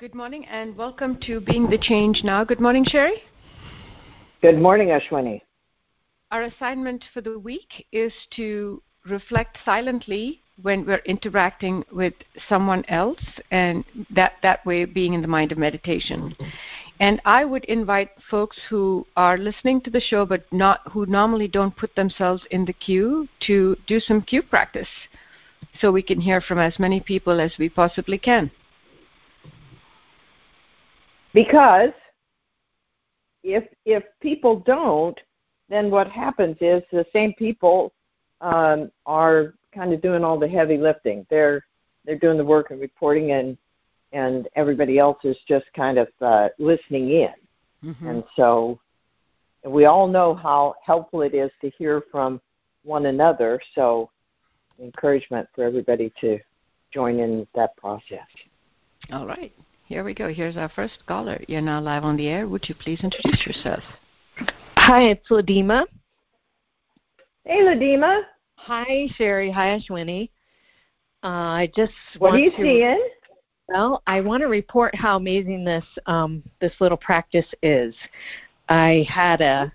Good morning and welcome to Being the Change Now. Good morning, Cheri. Good morning, Ashwini. Our assignment for the week is to reflect silently when we're interacting with someone else, and that, that way being in the mind of meditation. And I would invite folks who are listening to the show but not who normally don't put themselves in the queue to do some queue practice so we can hear from as many people as we possibly can. Because if if people don't, then what happens is the same people um, are kind of doing all the heavy lifting. They're they're doing the work and reporting, and and everybody else is just kind of uh, listening in. Mm-hmm. And so we all know how helpful it is to hear from one another. So encouragement for everybody to join in that process. All right. Here we go. Here's our first caller. You're now live on the air. Would you please introduce yourself? Hi, it's Ladima. Hey, Ladima. Hi, Cheri. Hi, Ashwini. Uh, I just what want are you to, seeing? Well, I want to report how amazing this um, this little practice is. I had a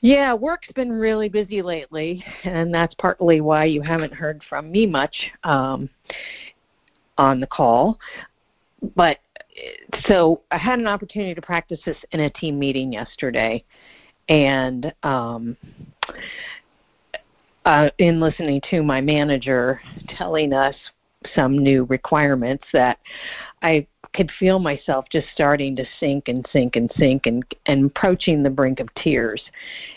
yeah, work's been really busy lately, and that's partly why you haven't heard from me much um, on the call. But so I had an opportunity to practice this in a team meeting yesterday, and um, uh, in listening to my manager telling us some new requirements that I could feel myself just starting to sink and sink and sink and, and approaching the brink of tears,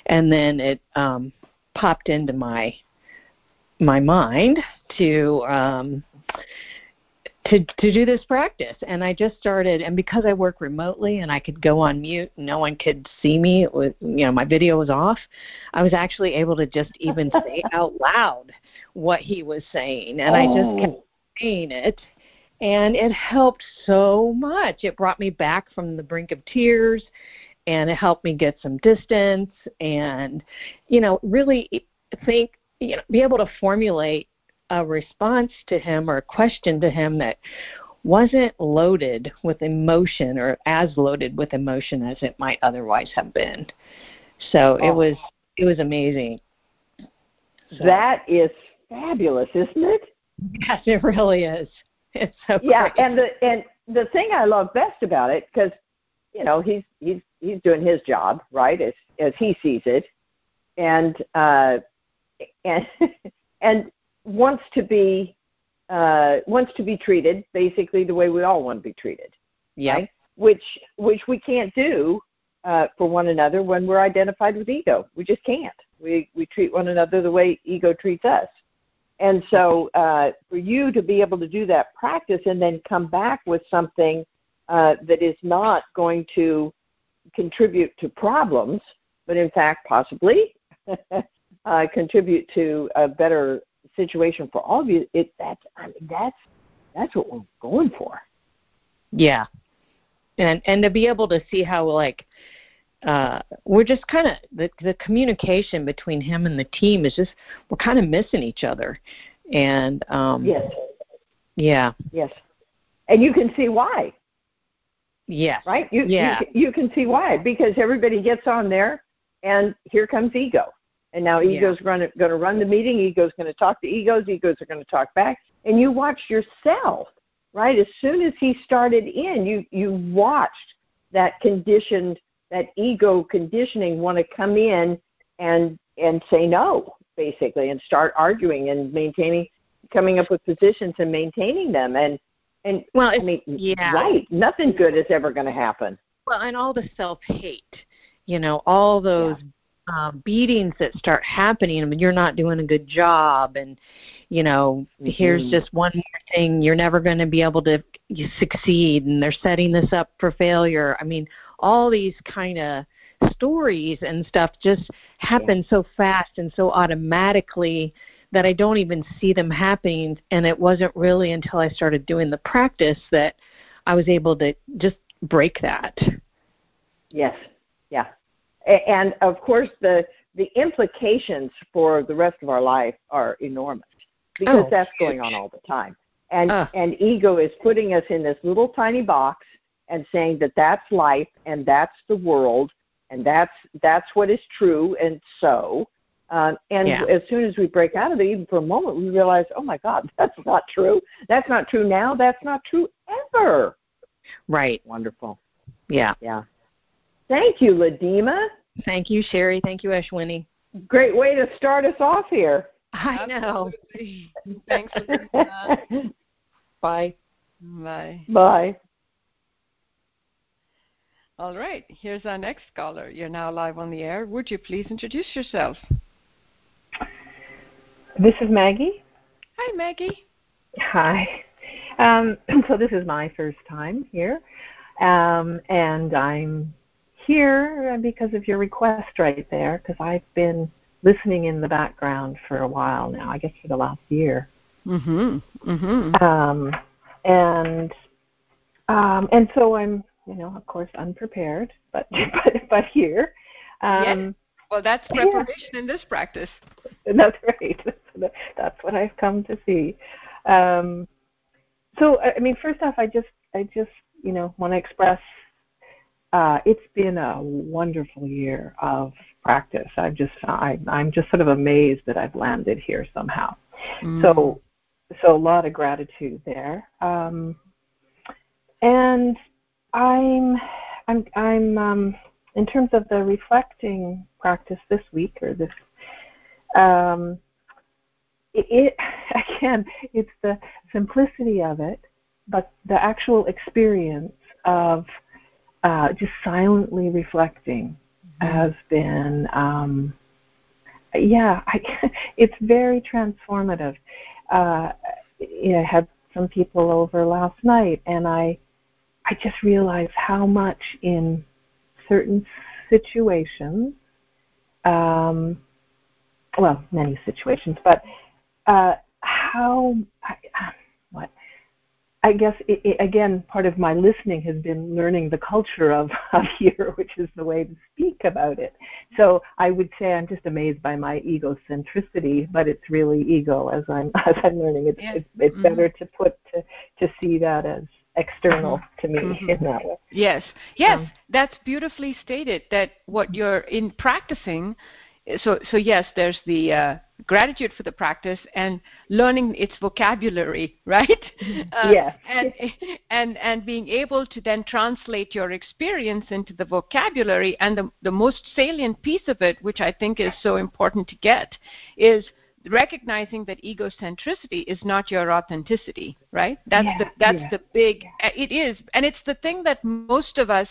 and then it um, popped into my my mind to um, to to do this practice and i just started and because i work remotely and i could go on mute no one could see me it was you know my video was off i was actually able to just even say out loud what he was saying and oh. i just kept oh. saying it and it helped so much it brought me back from the brink of tears and it helped me get some distance and you know really think you know be able to formulate a response to him or a question to him that wasn't loaded with emotion or as loaded with emotion as it might otherwise have been. So oh. it was it was amazing. So. That is fabulous, isn't it? Yes, it really is. It's so yeah, great. and the and the thing I love best about it because you know he's he's he's doing his job right as as he sees it, and uh, and and wants to be uh, wants to be treated basically the way we all want to be treated. Yeah. Right? Which which we can't do uh, for one another when we're identified with ego. We just can't. We we treat one another the way ego treats us. And so uh, for you to be able to do that practice and then come back with something uh, that is not going to contribute to problems, but in fact possibly uh, contribute to a better situation for all of you, it that's I mean that's that's what we're going for. Yeah, and and to be able to see how like uh we're just kind of the the communication between him and the team is just we're kind of missing each other, and um yes, yeah, yes, and you can see why. Yes. Right? You, yeah. you you can see why because everybody gets on there and here comes ego. And now ego's yeah. going to run the meeting. Ego's going to talk to egos. Egos are going to talk back. And you watch yourself, right? As soon as he started in, you you watched that conditioned, that ego conditioning want to come in and and say no, basically, and start arguing and maintaining, coming up with positions and maintaining them. And and well, I mean, yeah, right. Nothing good is ever going to happen. Well, and all the self hate, you know, all those yeah uh, beatings that start happening. I mean, you're not doing a good job, and you know, mm-hmm. here's just one more thing. You're never going to be able to succeed, and they're setting this up for failure. I mean, all these kind of stories and stuff just happen yeah. so fast and so automatically that I don't even see them happening. And it wasn't really until I started doing the practice that I was able to just break that. Yes. Yeah and of course the the implications for the rest of our life are enormous because oh, that's going on all the time And Uh. and ego is putting us in this little tiny box and saying that that's life and that's the world and that's that's what is true and so. Um, and Yeah. as soon as we break out of it, even for a moment, we realize, oh my God, that's not true. That's not true now. That's not true ever. Right. Wonderful. Yeah. Yeah. Thank you, Ladima. Thank you, Cheri. Thank you, Ashwini. Great way to start us off here. I know. Absolutely. Thanks, Lisa. Bye. Bye. Bye. All right, here's our next caller. You're now live on the air. Would you please introduce yourself? This is Maggie. Hi, Maggie. Hi. Um, so this is my first time here, um, and I'm here because of your request right there. Because I've been listening in the background for a while now. I guess for the last year, Mhm. Mhm. um, and um, and so I'm, you know, of course, unprepared, but but but here. Um, Well, that's Yeah. preparation in this practice. That's right. That's what I've come to see. Um, so, I I mean, first off, I just, I just, you know, want to express. Uh, it's been a wonderful year of practice. I've just, I, I'm just sort of amazed that I've landed here somehow. Mm. So, so a lot of gratitude there. Um, and I'm, I'm, I'm, um, in terms of the reflecting practice this week or this um, it, it again it's the simplicity of it but the actual experience of uh, just silently reflecting has been um, yeah I, it's very transformative. Uh, you know, I had some people over last night and I I just realized how much in certain situations um, well, many situations, but uh, how, I, I guess, it, it, again, part of my listening has been learning the culture of, of here, which is the way to speak about it. So I would say I'm just amazed by my egocentricity, but it's really ego as I'm as I'm learning. It's it's, it's Mhm. better to put to to see that as external to me Mhm. in that way. Yes, yes, Um, that's beautifully stated. That what you're in practicing. So, so yes, there's the uh, gratitude for the practice and learning its vocabulary, right? Uh, Yes. And and and being able to then translate your experience into the vocabulary. And the the most salient piece of it, which I think is so important to get, is recognizing that egocentricity is not your authenticity, right? That's Yeah, the that's yeah. the big. It is, and it's the thing that most of us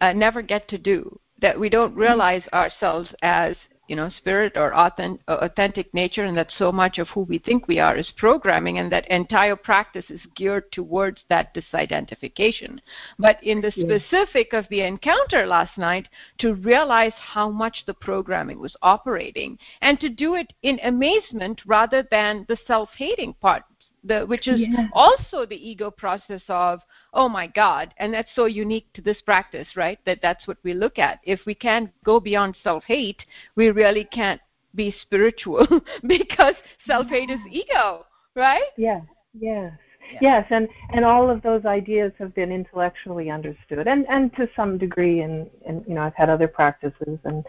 uh, never get to do. That we don't realize ourselves as you know spirit or authentic, uh, authentic nature, and that so much of who we think we are is programming, and that entire practice is geared towards that disidentification. But in the specific of the encounter last night, to realize how much the programming was operating, and to do it in amazement rather than the self-hating part the, which is Yeah. also the ego process of oh my god and that's so unique to this practice right? That that's what we look at. If we can't go beyond self-hate we really can't be spiritual because self-hate is ego right? Yes, yes, Yeah. yes, and and all of those ideas have been intellectually understood, and and to some degree, and and you know, I've had other practices and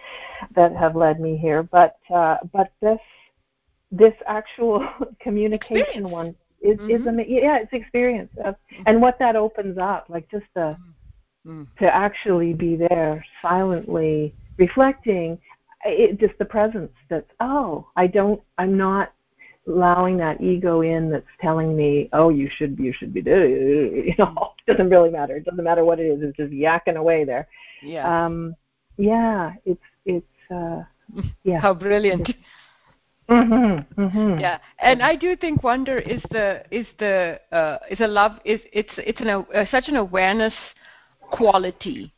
that have led me here, but uh, but this this actual communication Experience. one is is Mhm. ama- yeah, it's experience of, and what that opens up, like just the Mm. to actually be there silently reflecting it just the presence that's oh i don't i'm not allowing that ego in that's telling me oh you should you should be doing you know it doesn't really matter. It doesn't matter what it is it's just yakking away there. Yeah. Um yeah it's it's uh yeah. how brilliant mhm mhm yeah. And i do think wonder is the is the uh, is a love is it's it's an uh, such an awareness quality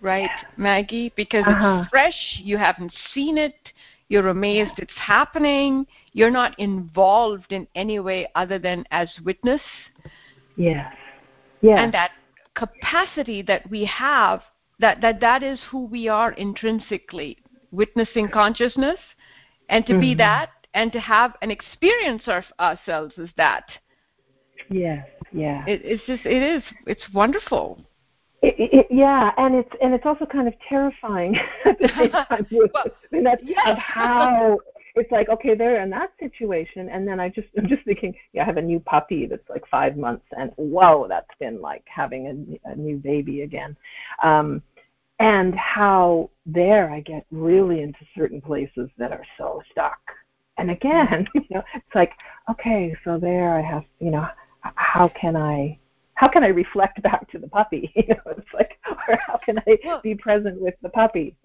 right maggie? Because Uh-huh. it's fresh you haven't seen it you're amazed it's happening you're not involved in any way other than as witness. Yes. Yeah and that capacity that we have that that that is who we are intrinsically witnessing consciousness and to be Mhm. that and to have an experience of ourselves as that yeah yeah. It, it's just it is it's wonderful. It, it, yeah, and it's and it's also kind of terrifying at the same time. well, and that's yes. of how it's like okay they're in that situation and then i just i'm just thinking yeah i have a new puppy that's like five months and whoa that's been like having a, a new baby again um and how there i get really into certain places that are so stuck and again you know it's like okay so there i have you know how can i how can I reflect back to the puppy? You know, it's like, or how can I well, be present with the puppy?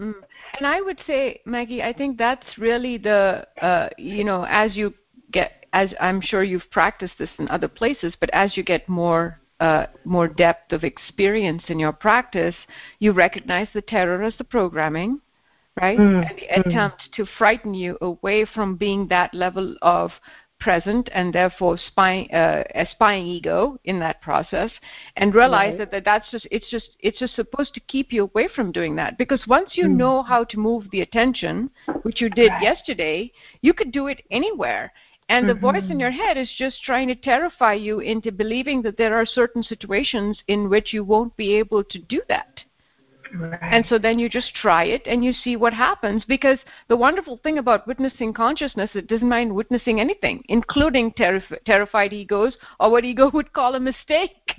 mm. And I would say, Maggie, I think that's really the, uh, you know, as you get, as I'm sure you've practiced this in other places, but as you get more uh, more depth of experience in your practice, you recognize the terror as the programming, right? Mm, and the mm. attempt to frighten you away from being that level of present and therefore spying, uh, a spying ego in that process and realize right. that, that that's just it's just it's just supposed to keep you away from doing that because once you mm. know how to move the attention which you did yesterday you could do it anywhere and mm-hmm. the voice in mm-hmm. your head is just trying to terrify you into believing that there are certain situations in which you won't be able to do that Right. And so then you just try it and you see what happens because the wonderful thing about witnessing consciousness, it doesn't mind witnessing anything, including terri- terrified egos or what ego would call a mistake.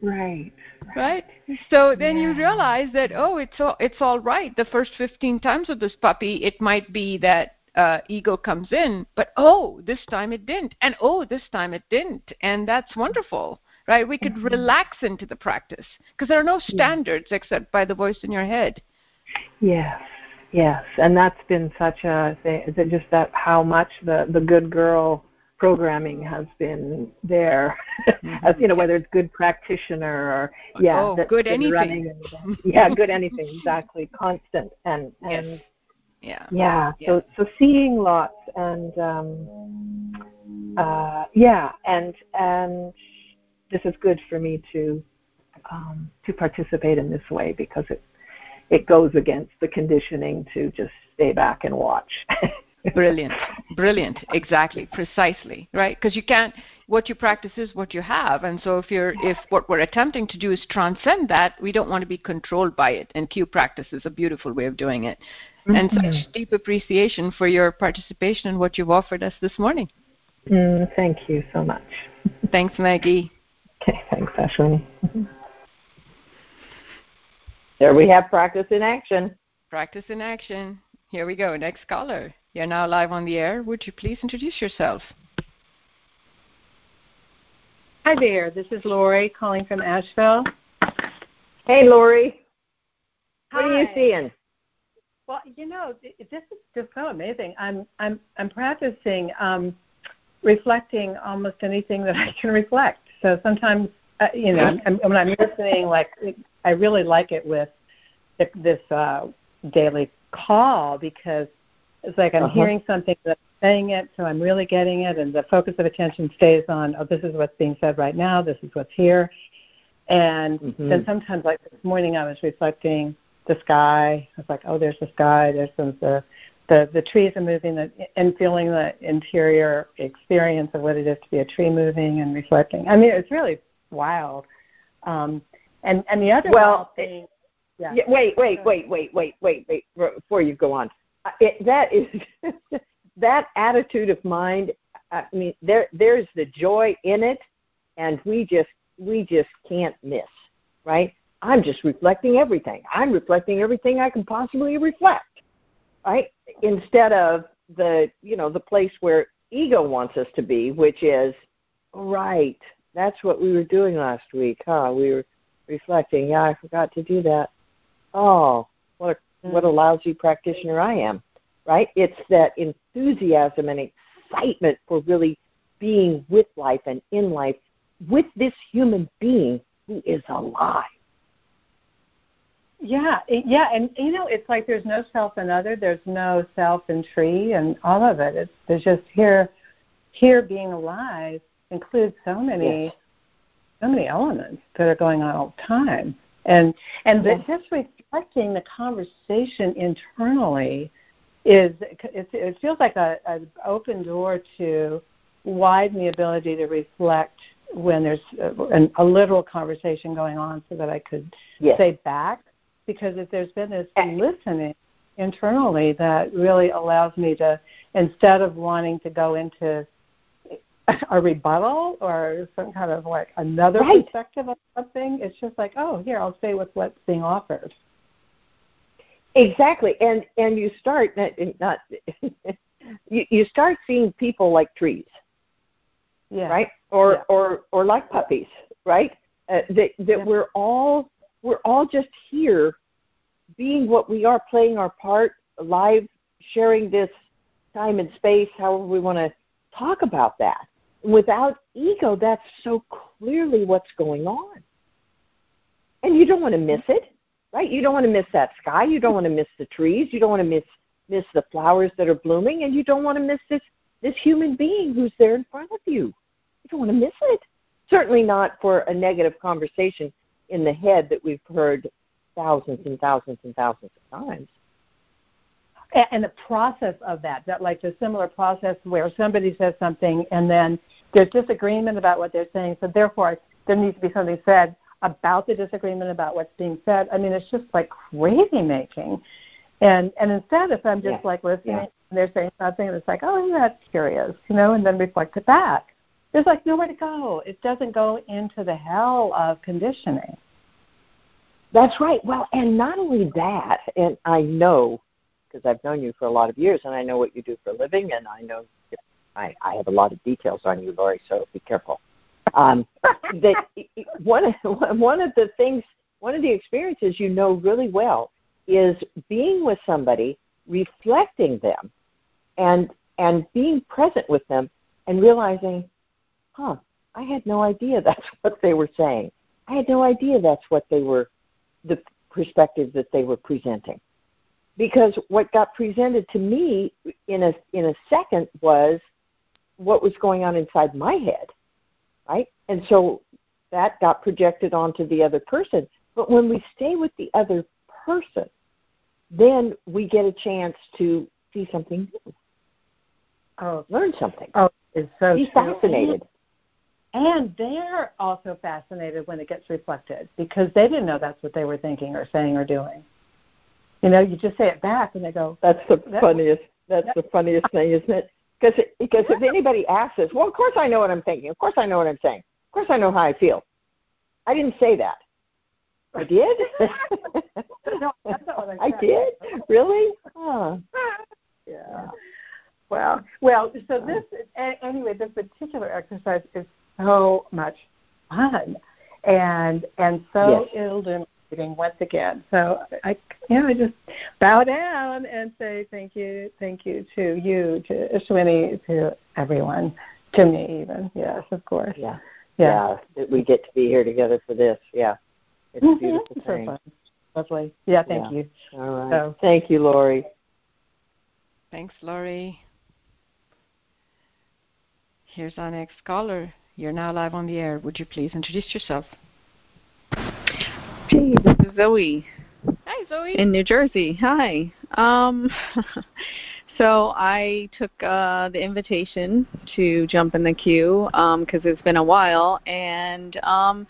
Right. Right. So then yeah. you realize that oh, it's all it's all right. The first 15 times with this puppy, it might be that uh, ego comes in, but oh, this time it didn't, and oh, this time it didn't, and that's wonderful right? We could mm-hmm. relax into the practice because there are no standards yeah. except by the voice in your head. Yes, yes, and that's been such a thing. Just that how much the the good girl programming has been there, mm-hmm. as you know, whether it's good practitioner or yeah, oh, good anything. yeah, good anything, exactly, constant and and. Yes. Yeah. yeah. Yeah. So so seeing lots and um uh yeah and and this is good for me to um, to participate in this way because it it goes against the conditioning to just stay back and watch. brilliant, brilliant, exactly, precisely, right? Because you can't. What you practice is what you have, and so if you're if what we're attempting to do is transcend that, we don't want to be controlled by it. And queue practice is a beautiful way of doing it. Mm-hmm. And such deep appreciation for your participation and what you've offered us this morning. Mm, thank you so much. Thanks, Maggie. Okay, thanks, Ashwini. There we have practice in action. Practice in action. Here we go. Next caller. You're now live on the air. Would you please introduce yourself? Hi there. This is Lori calling from Asheville. Hey, Lori. What are you seeing? Well, you know, this is just so amazing. I'm I'm I'm practicing um, reflecting almost anything that I can reflect. So sometimes, uh, you know, I'm, when I'm listening, like I really like it with this uh, daily call because it's like I'm uh-huh. hearing something that's saying it, so I'm really getting it, and the focus of attention stays on, oh, this is what's being said right now, this is what's here. And mm-hmm. then sometimes, like this morning, I was reflecting the sky. I was like, oh, there's the sky, there's some the the the trees are moving and feeling the interior experience of what it is to be a tree moving and reflecting. I mean, it's really wild. Um, and and the other well, thing. Yeah. yeah. Wait, wait, wait, wait, wait, wait, wait. Before you go on, uh, it, that is that attitude of mind. I mean, there there's the joy in it, and we just we just can't miss, right? I'm just reflecting everything. I'm reflecting everything I can possibly reflect right? Instead of the you know the place where ego wants us to be, which is right. That's what we were doing last week, huh? We were reflecting. Yeah, I forgot to do that. Oh, what a what a mm. lousy practitioner I am, right? It's that enthusiasm and excitement for really being with life and in life with this human being who is alive. Yeah, yeah, and you know, it's like there's no self and other, there's no self and tree, and all of it. It's there's just here, here being alive includes so many, yes. so many elements that are going on all the time, and and yes. the, just reflecting the conversation internally is it, it feels like a, an open door to widen the ability to reflect when there's a, an, a literal conversation going on so that I could yes. say back. Because if there's been this listening internally that really allows me to, instead of wanting to go into a rebuttal or some kind of like another right. perspective of something, it's just like, oh, here, I'll stay with what's being offered. Exactly, and and you start not, not you, you start seeing people like trees, yeah. right? Or yeah. or or like puppies, right? Uh, that that yeah. we're all we're all just here, being what we are, playing our part, live, sharing this time and space, however we want to talk about that. Without ego, that's so clearly what's going on, and you don't want to miss it right? You don't want to miss that sky. You don't want to miss the trees. You don't want to miss miss the flowers that are blooming, and you don't want to miss this this human being who's there in front of you. You don't want to miss it. Certainly not for a negative conversation in the head that we've heard thousands and thousands and thousands of times. And the process of that, that like the similar process where somebody says something and then there's disagreement about what they're saying, so therefore there needs to be something said about the disagreement about what's being said. I mean, it's just like crazy making. And and instead, if I'm just yeah. like listening, yeah. and they're saying something, and it's like, oh, that's curious, you know, and then reflect it back. There's like nowhere to go. It doesn't go into the hell of conditioning. That's right. Well, and not only that, and I know because I've known you for a lot of years, and I know what you do for a living, and I know I, I have a lot of details on you, Lori. So be careful. Um, that one one of the things, one of the experiences you know really well is being with somebody, reflecting them, and and being present with them, and realizing, huh, I had no idea that's what they were saying. I had no idea that's what they were, the perspective that they were presenting. Because what got presented to me in a in a second was what was going on inside my head right? And so that got projected onto the other person. But when we stay with the other person, then we get a chance to see something new. Oh, learn something. Oh, it's so be fascinated. And they're also fascinated when it gets reflected because they didn't know that's what they were thinking or saying or doing. You know, you just say it back and they go. That's the funniest. That's the funniest thing, isn't it? Because because if anybody asks us, well, of course I know what I'm thinking. Of course I know what I'm saying. Of course I know how I feel. I didn't say that. I did. no, that's not what I, I did. Really? Huh. Yeah. Well, well. So this anyway. This particular exercise is so much fun, and and so yes. illuminating once again. So I, you know, I just bow down and say thank you, thank you to you, to Ishwini, to everyone, to me even. Yes, of course. Yeah. Yeah. yeah we get to be here together for this. Yeah. It's mm-hmm. beautiful so thing. Fun. Lovely. Yeah, thank yeah. you. All right. So. Thank you, Lori. Thanks, Lori. Here's our next caller. You're now live on the air. Would you please introduce yourself? Hey, this is Zoe. Hi, Zoe. In New Jersey. Hi. Um, so I took uh, the invitation to jump in the queue because um, it's been a while, and um,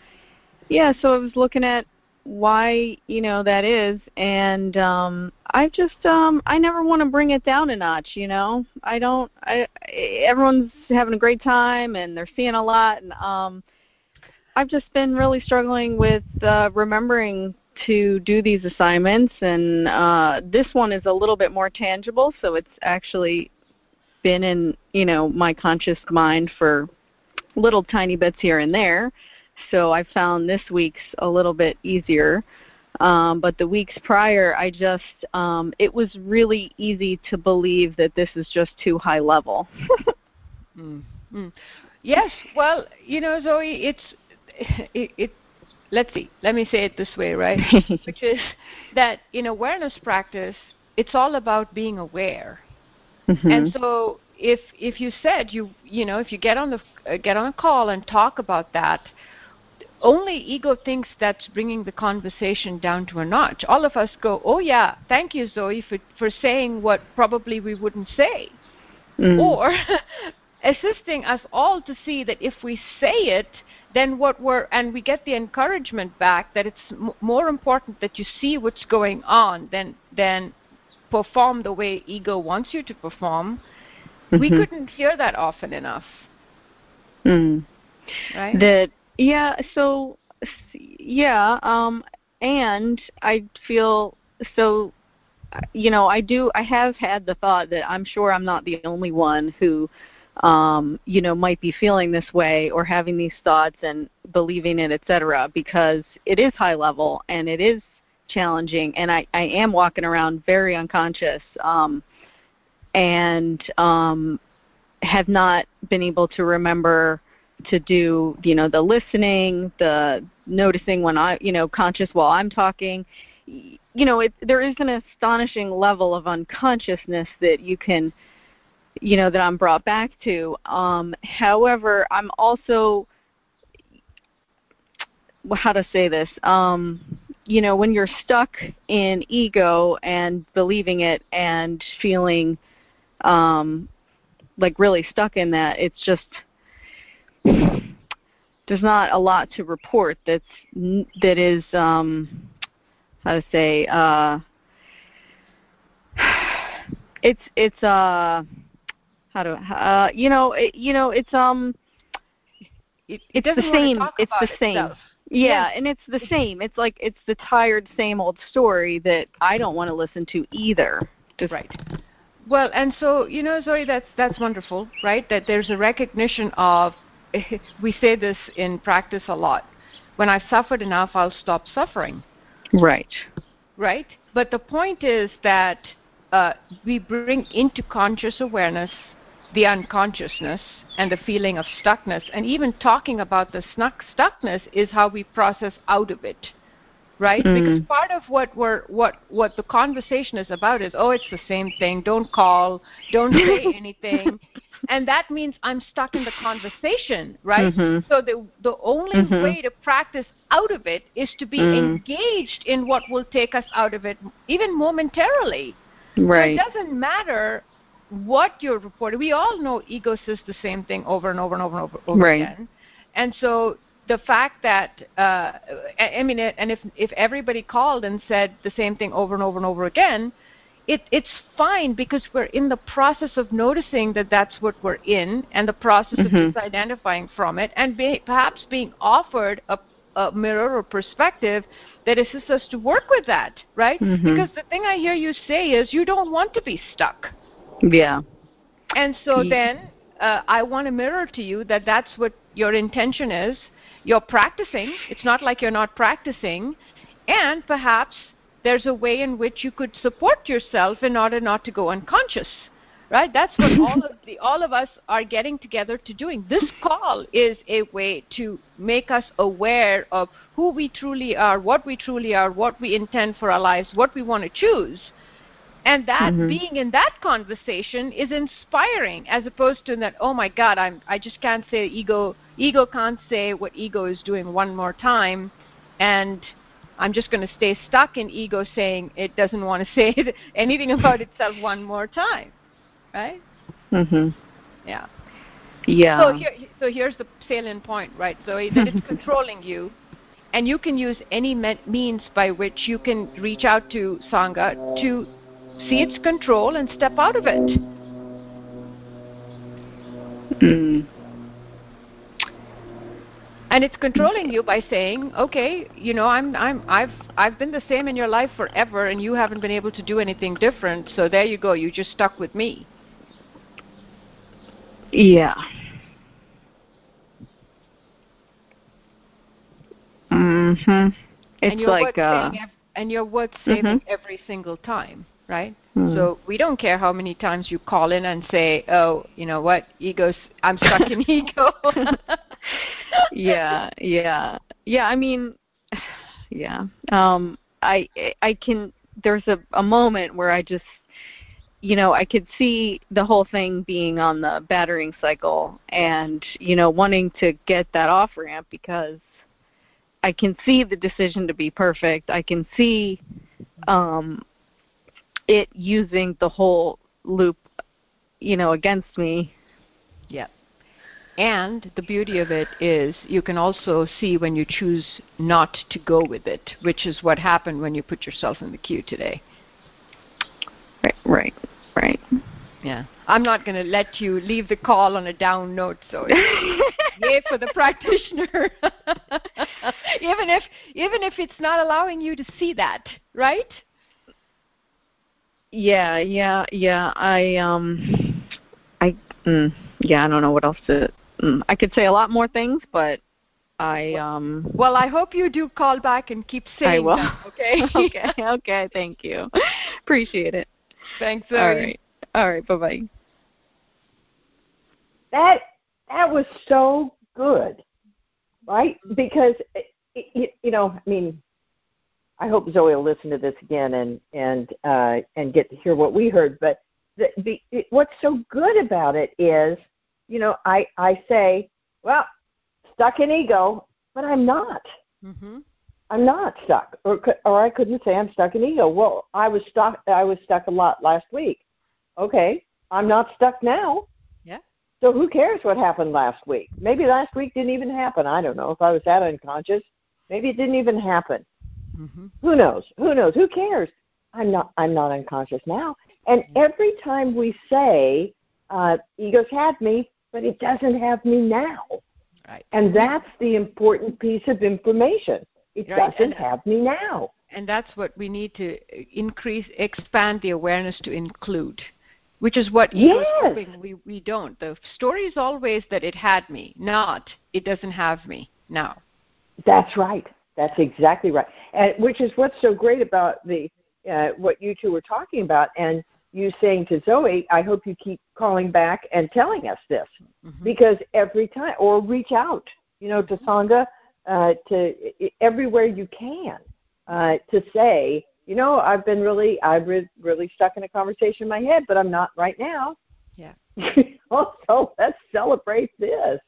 yeah, so I was looking at why you know that is, and um, I just um, I never want to bring it down a notch. You know, I don't. I everyone's having a great time and they're seeing a lot, and um, I've just been really struggling with uh, remembering to do these assignments, and uh, this one is a little bit more tangible, so it's actually been in you know my conscious mind for little tiny bits here and there. So I found this week's a little bit easier. Um, but the weeks prior, I just um, it was really easy to believe that this is just too high level. mm. Mm. Yes, well, you know, Zoe, it's it, it let's see let me say it this way right which is that in awareness practice it's all about being aware mm-hmm. and so if if you said you you know if you get on the uh, get on a call and talk about that only ego thinks that's bringing the conversation down to a notch all of us go oh yeah thank you zoe for for saying what probably we wouldn't say mm. or assisting us all to see that if we say it, then what we're and we get the encouragement back that it's m- more important that you see what's going on than than perform the way ego wants you to perform. Mm-hmm. We couldn't hear that often enough. Mm. Right. That yeah. So yeah. Um. And I feel so. You know, I do. I have had the thought that I'm sure I'm not the only one who um, you know, might be feeling this way or having these thoughts and believing it, etc. Because it is high level and it is challenging, and I, I am walking around very unconscious um, and um, have not been able to remember to do, you know, the listening, the noticing when I, you know, conscious while I'm talking. You know, it, there is an astonishing level of unconsciousness that you can you know that I'm brought back to. Um, however, I'm also how to say this. Um, you know, when you're stuck in ego and believing it and feeling um, like really stuck in that, it's just there's not a lot to report that's that is um, how to say uh, it's it's uh how to uh you know it, you know it's um it, it's it the same it's the same itself. yeah. Yes. and it's the same. It's like it's the tired same old story that i don't want to listen to either. Just, right. Well and so you know zoe that's that's wonderful right? That there's a recognition of we say this in practice a lot when i've suffered enough i'll stop suffering right right but the point is that uh, we bring into conscious awareness the unconsciousness and the feeling of stuckness. And even talking about the snuck stuckness is how we process out of it. Right? Mm. Because part of what we're what what the conversation is about is, oh, it's the same thing. Don't call. Don't say anything. And that means I'm stuck in the conversation, right? Mm-hmm. So the the only mm-hmm. way to practice out of it is to be mm. engaged in what will take us out of it, even momentarily. Right. So it doesn't matter what you're reporting. We all know ego says the same thing over and over and over and over, over right. again. And so the fact that uh, I mean, and if if everybody called and said the same thing over and over and over again, it it's fine because we're in the process of noticing that that's what we're in, and the process mm-hmm. of just identifying from it, and be, perhaps being offered a, a mirror or perspective that assists us to work with that, right? Mm-hmm. Because the thing I hear you say is you don't want to be stuck. Yeah. And so then uh, I want to mirror to you that that's what your intention is. You're practicing. It's not like you're not practicing. And perhaps there's a way in which you could support yourself in order not to go unconscious right? That's what all of the all of us are getting together to doing. This call is a way to make us aware of who we truly are what we truly are what we intend for our lives what we want to choose. And that mm-hmm. being in that conversation is inspiring as opposed to that oh my god i'm i just can't say ego ego can't say what ego is doing one more time. And I'm just going to stay stuck in ego saying it doesn't want to say anything about itself one more time right? Mhm. Yeah. Yeah. So here, so here's the salient point, right? So that it's controlling you, and you can use any means by which you can reach out to sangha to see its control and step out of it. Mm. And it's controlling you by saying, "Okay, you know, I'm, I'm, I've, I've been the same in your life forever, and you haven't been able to do anything different. So there you go. You just stuck with me." Yeah. Mhm. It's and you're like uh ev- and you're worth saving mm-hmm. every single time, right? Mm. So we don't care how many times you call in and say, "Oh, you know what? Ego's I'm stuck in ego." yeah, yeah. Yeah, I mean yeah. Um I I can there's a a moment where I just you know, I could see the whole thing being on the battering cycle and, you know, wanting to get that off ramp because I can see the decision to be perfect. I can see um it using the whole loop, you know, against me. Yeah. And the beauty of it is you can also see when you choose not to go with it, which is what happened when you put yourself in the queue today. Right, right, right. Yeah. I'm not going to let you leave the call on a down note, so yay for the practitioner. even if even if it's not allowing you to see that, right? Yeah, yeah, yeah. I um I mm, yeah, I don't know what else to mm, I could say a lot more things, but I um well, I hope you do call back and keep saying I will. that, okay? okay, okay, thank you. Appreciate it. Thanks, Zoe. All right. All right, bye-bye. That that was so good, right? Because it, it, you know, I mean, I hope Zoe will listen to this again and and uh, and get to hear what we heard. But the, the it, what's so good about it is, you know, I I say, well, stuck in ego, but I'm not. Mm-hmm. I'm not stuck, or or I couldn't say I'm stuck in ego. Well, I was stuck. I was stuck a lot last week. Okay, I'm not stuck now. Yeah. So who cares what happened last week? Maybe last week didn't even happen. I don't know if I was that unconscious. Maybe it didn't even happen. Mm-hmm. Who knows? Who knows? Who cares? I'm not. I'm not unconscious now. And every time we say, uh, "Ego's had me," but it doesn't have me now. Right. And that's the important piece of information. It Right, doesn't and- have me now. and that's what we need to increase expand the awareness to include which is what ego's Yes. hoping we, we don't the story is always that it had me not it doesn't have me now That's right. That's exactly right. And which is what's so great about the uh, what you two were talking about, and you saying to Zoe, "I hope you keep calling back and telling us this." Mhm. because every time or reach out you know to sangha uh, to everywhere you can uh, to say you know i've been really i've re- really stuck in a conversation in my head but i'm not right now Yeah. also, let's celebrate this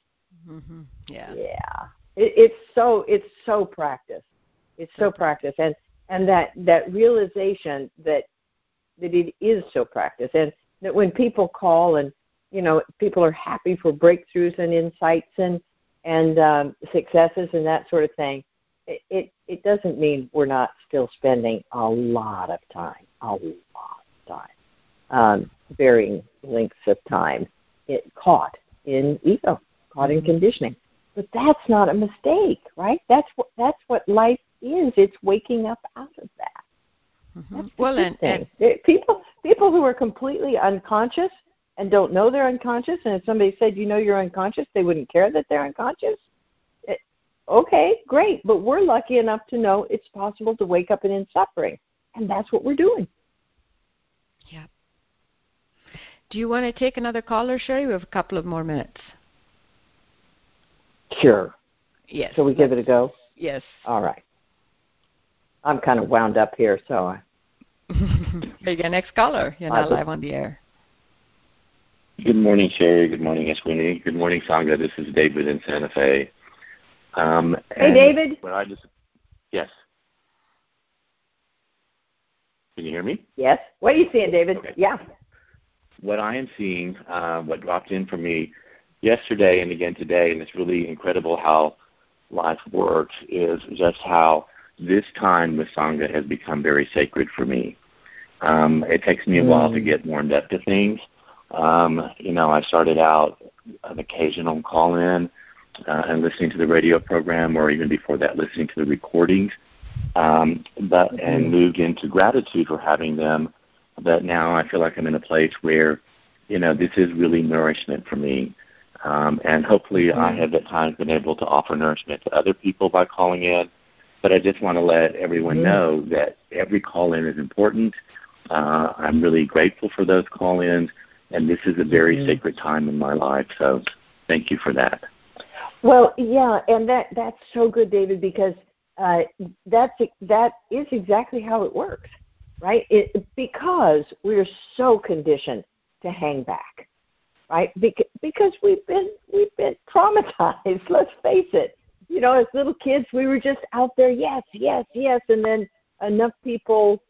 hmm yeah yeah it, it's so it's so practice. It's so practice. And and that that realization that that it is so practice. And that when people call and you know people are happy for breakthroughs and insights and and um, successes and that sort of thing it, it it doesn't mean we're not still spending a lot of time a lot of time um, varying lengths of time it caught in ego caught in Mhm. conditioning but that's not a mistake right? That's what that's what life is. It's waking up out of that. Mhm. well and, and people people who are completely unconscious and don't know they're unconscious, and if somebody said you know you're unconscious, they wouldn't care that they're unconscious. It, okay, great, but we're lucky enough to know it's possible to wake up and in suffering, and that's what we're doing. yeah do you want to take another caller cheri we have a couple of more minutes Sure. yes So we give it a go. yes All right. I'm kind of wound up here, so I, Here you go, next caller. You're not live on the air. Good morning, Cheri. Good morning, Eswini. Good morning, Sangha. This is David in Santa Fe. Um, Hey, David. What I just yes. Can you hear me? yes. What are you seeing, David? Okay. Yeah. What I am seeing, uh, what dropped in for me yesterday and again today, and it's really incredible how life works, is just how this time with Sangha has become very sacred for me. Um, it takes me a while to Mm. get warmed up to things. Um, you know, I started out an occasional call in uh, and listening to the radio program, or even before that, listening to the recordings. Um, but and moved into gratitude for having them. But now I feel like I'm in a place where, you know, this is really nourishment for me. Um, and hopefully, I have at times been able to offer nourishment to other people by calling in. But I just want to let everyone Mhm. know that every call in is important. Uh, I'm really grateful for those call ins, and this is a very Mhm. sacred time in my life. So, thank you for that. Well, yeah, and that that's so good, David, because uh, that's that is exactly how it works, right? It, because we're so conditioned to hang back, right? Because we've been we've been traumatized. Let's face it. You know, as little kids, we were just out there, yes, yes, yes, and then enough people,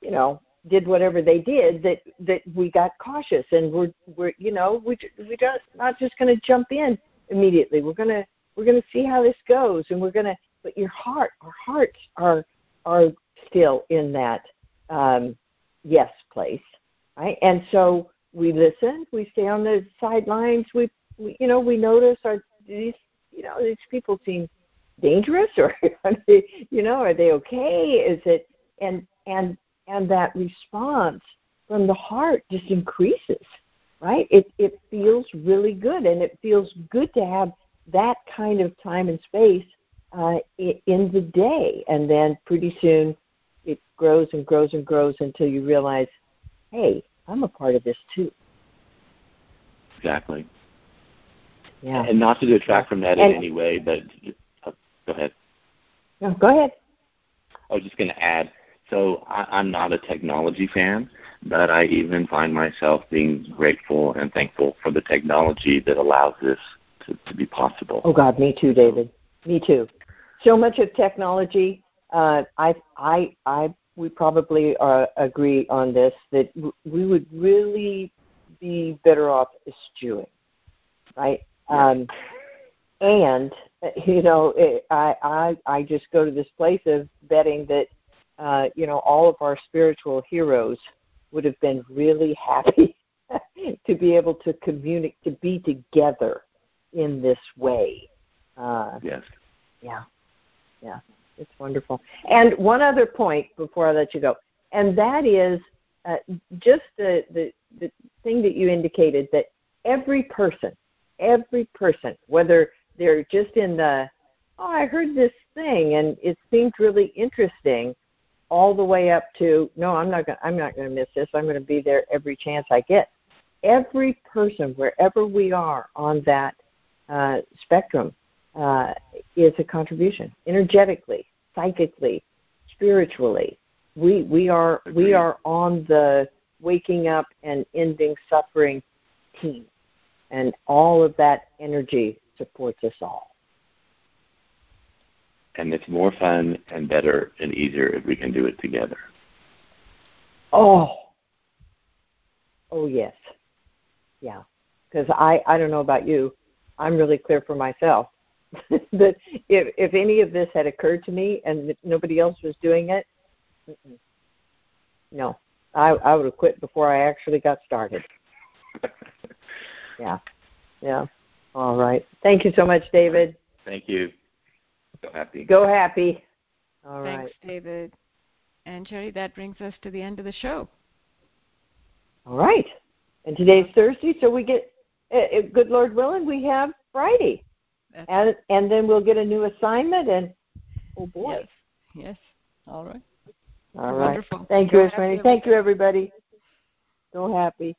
you know, did whatever they did that that we got cautious and we're we're you know we we just not just going to jump in immediately we're to we're to see how this goes and we're to but your heart our hearts are are still in that um yes place right and so we listen we stay on the sidelines we, we you know we notice are these you know these people seem dangerous or are they, you know are they okay? Is it and and and that response from the heart just increases right? It it feels really good and it feels good to have that kind of time and space uh, in the day and then pretty soon it grows and grows and grows until you realize hey i'm a part of this too exactly yeah and not to detract from that and, in any way but oh, go ahead no go ahead i was just going to add so I, I'm not a technology fan, but I even find myself being grateful and thankful for the technology that allows this to, to be possible. Oh God, me too, David. Me too. So much of technology. Uh, I, I, I, we probably uh, agree on this that we would really be better off eschewing, right? Um, and you know, it, I, I, I just go to this place of betting that uh, you know, all of our spiritual heroes would have been really happy to be able to communicate, to be together in this way. Uh, yes. Yeah. Yeah. It's wonderful. And one other point before I let you go, and that is uh, just the, the the thing that you indicated that every person, every person, whether they're just in the oh, I heard this thing and it seemed really interesting, all the way up to no, I'm not gonna, I'm not going to miss this. I'm going to be there every chance I get. Every person, wherever we are on that uh, spectrum, uh, is a contribution energetically, psychically, spiritually. We we are we are on the waking up and ending suffering team, and all of that energy supports us all. And it's more fun and better and easier if we can do it together. Oh, oh yes, yeah. Because I I don't know about you, I'm really clear for myself that if if any of this had occurred to me and nobody else was doing it, no, I I would have quit before I actually got started. yeah, yeah. All right. Thank you so much, David. Thank you. Go happy. Go happy. All Thanks, right. David. And Cheri, that brings us to the end of the show. All right. And today's Thursday, so we get, uh, good Lord willing, we have Friday. And and then we'll get a new assignment and oh boy. Yes. Yes. All right. All right. Wonderful. Thank you. Thank you, everybody. So happy.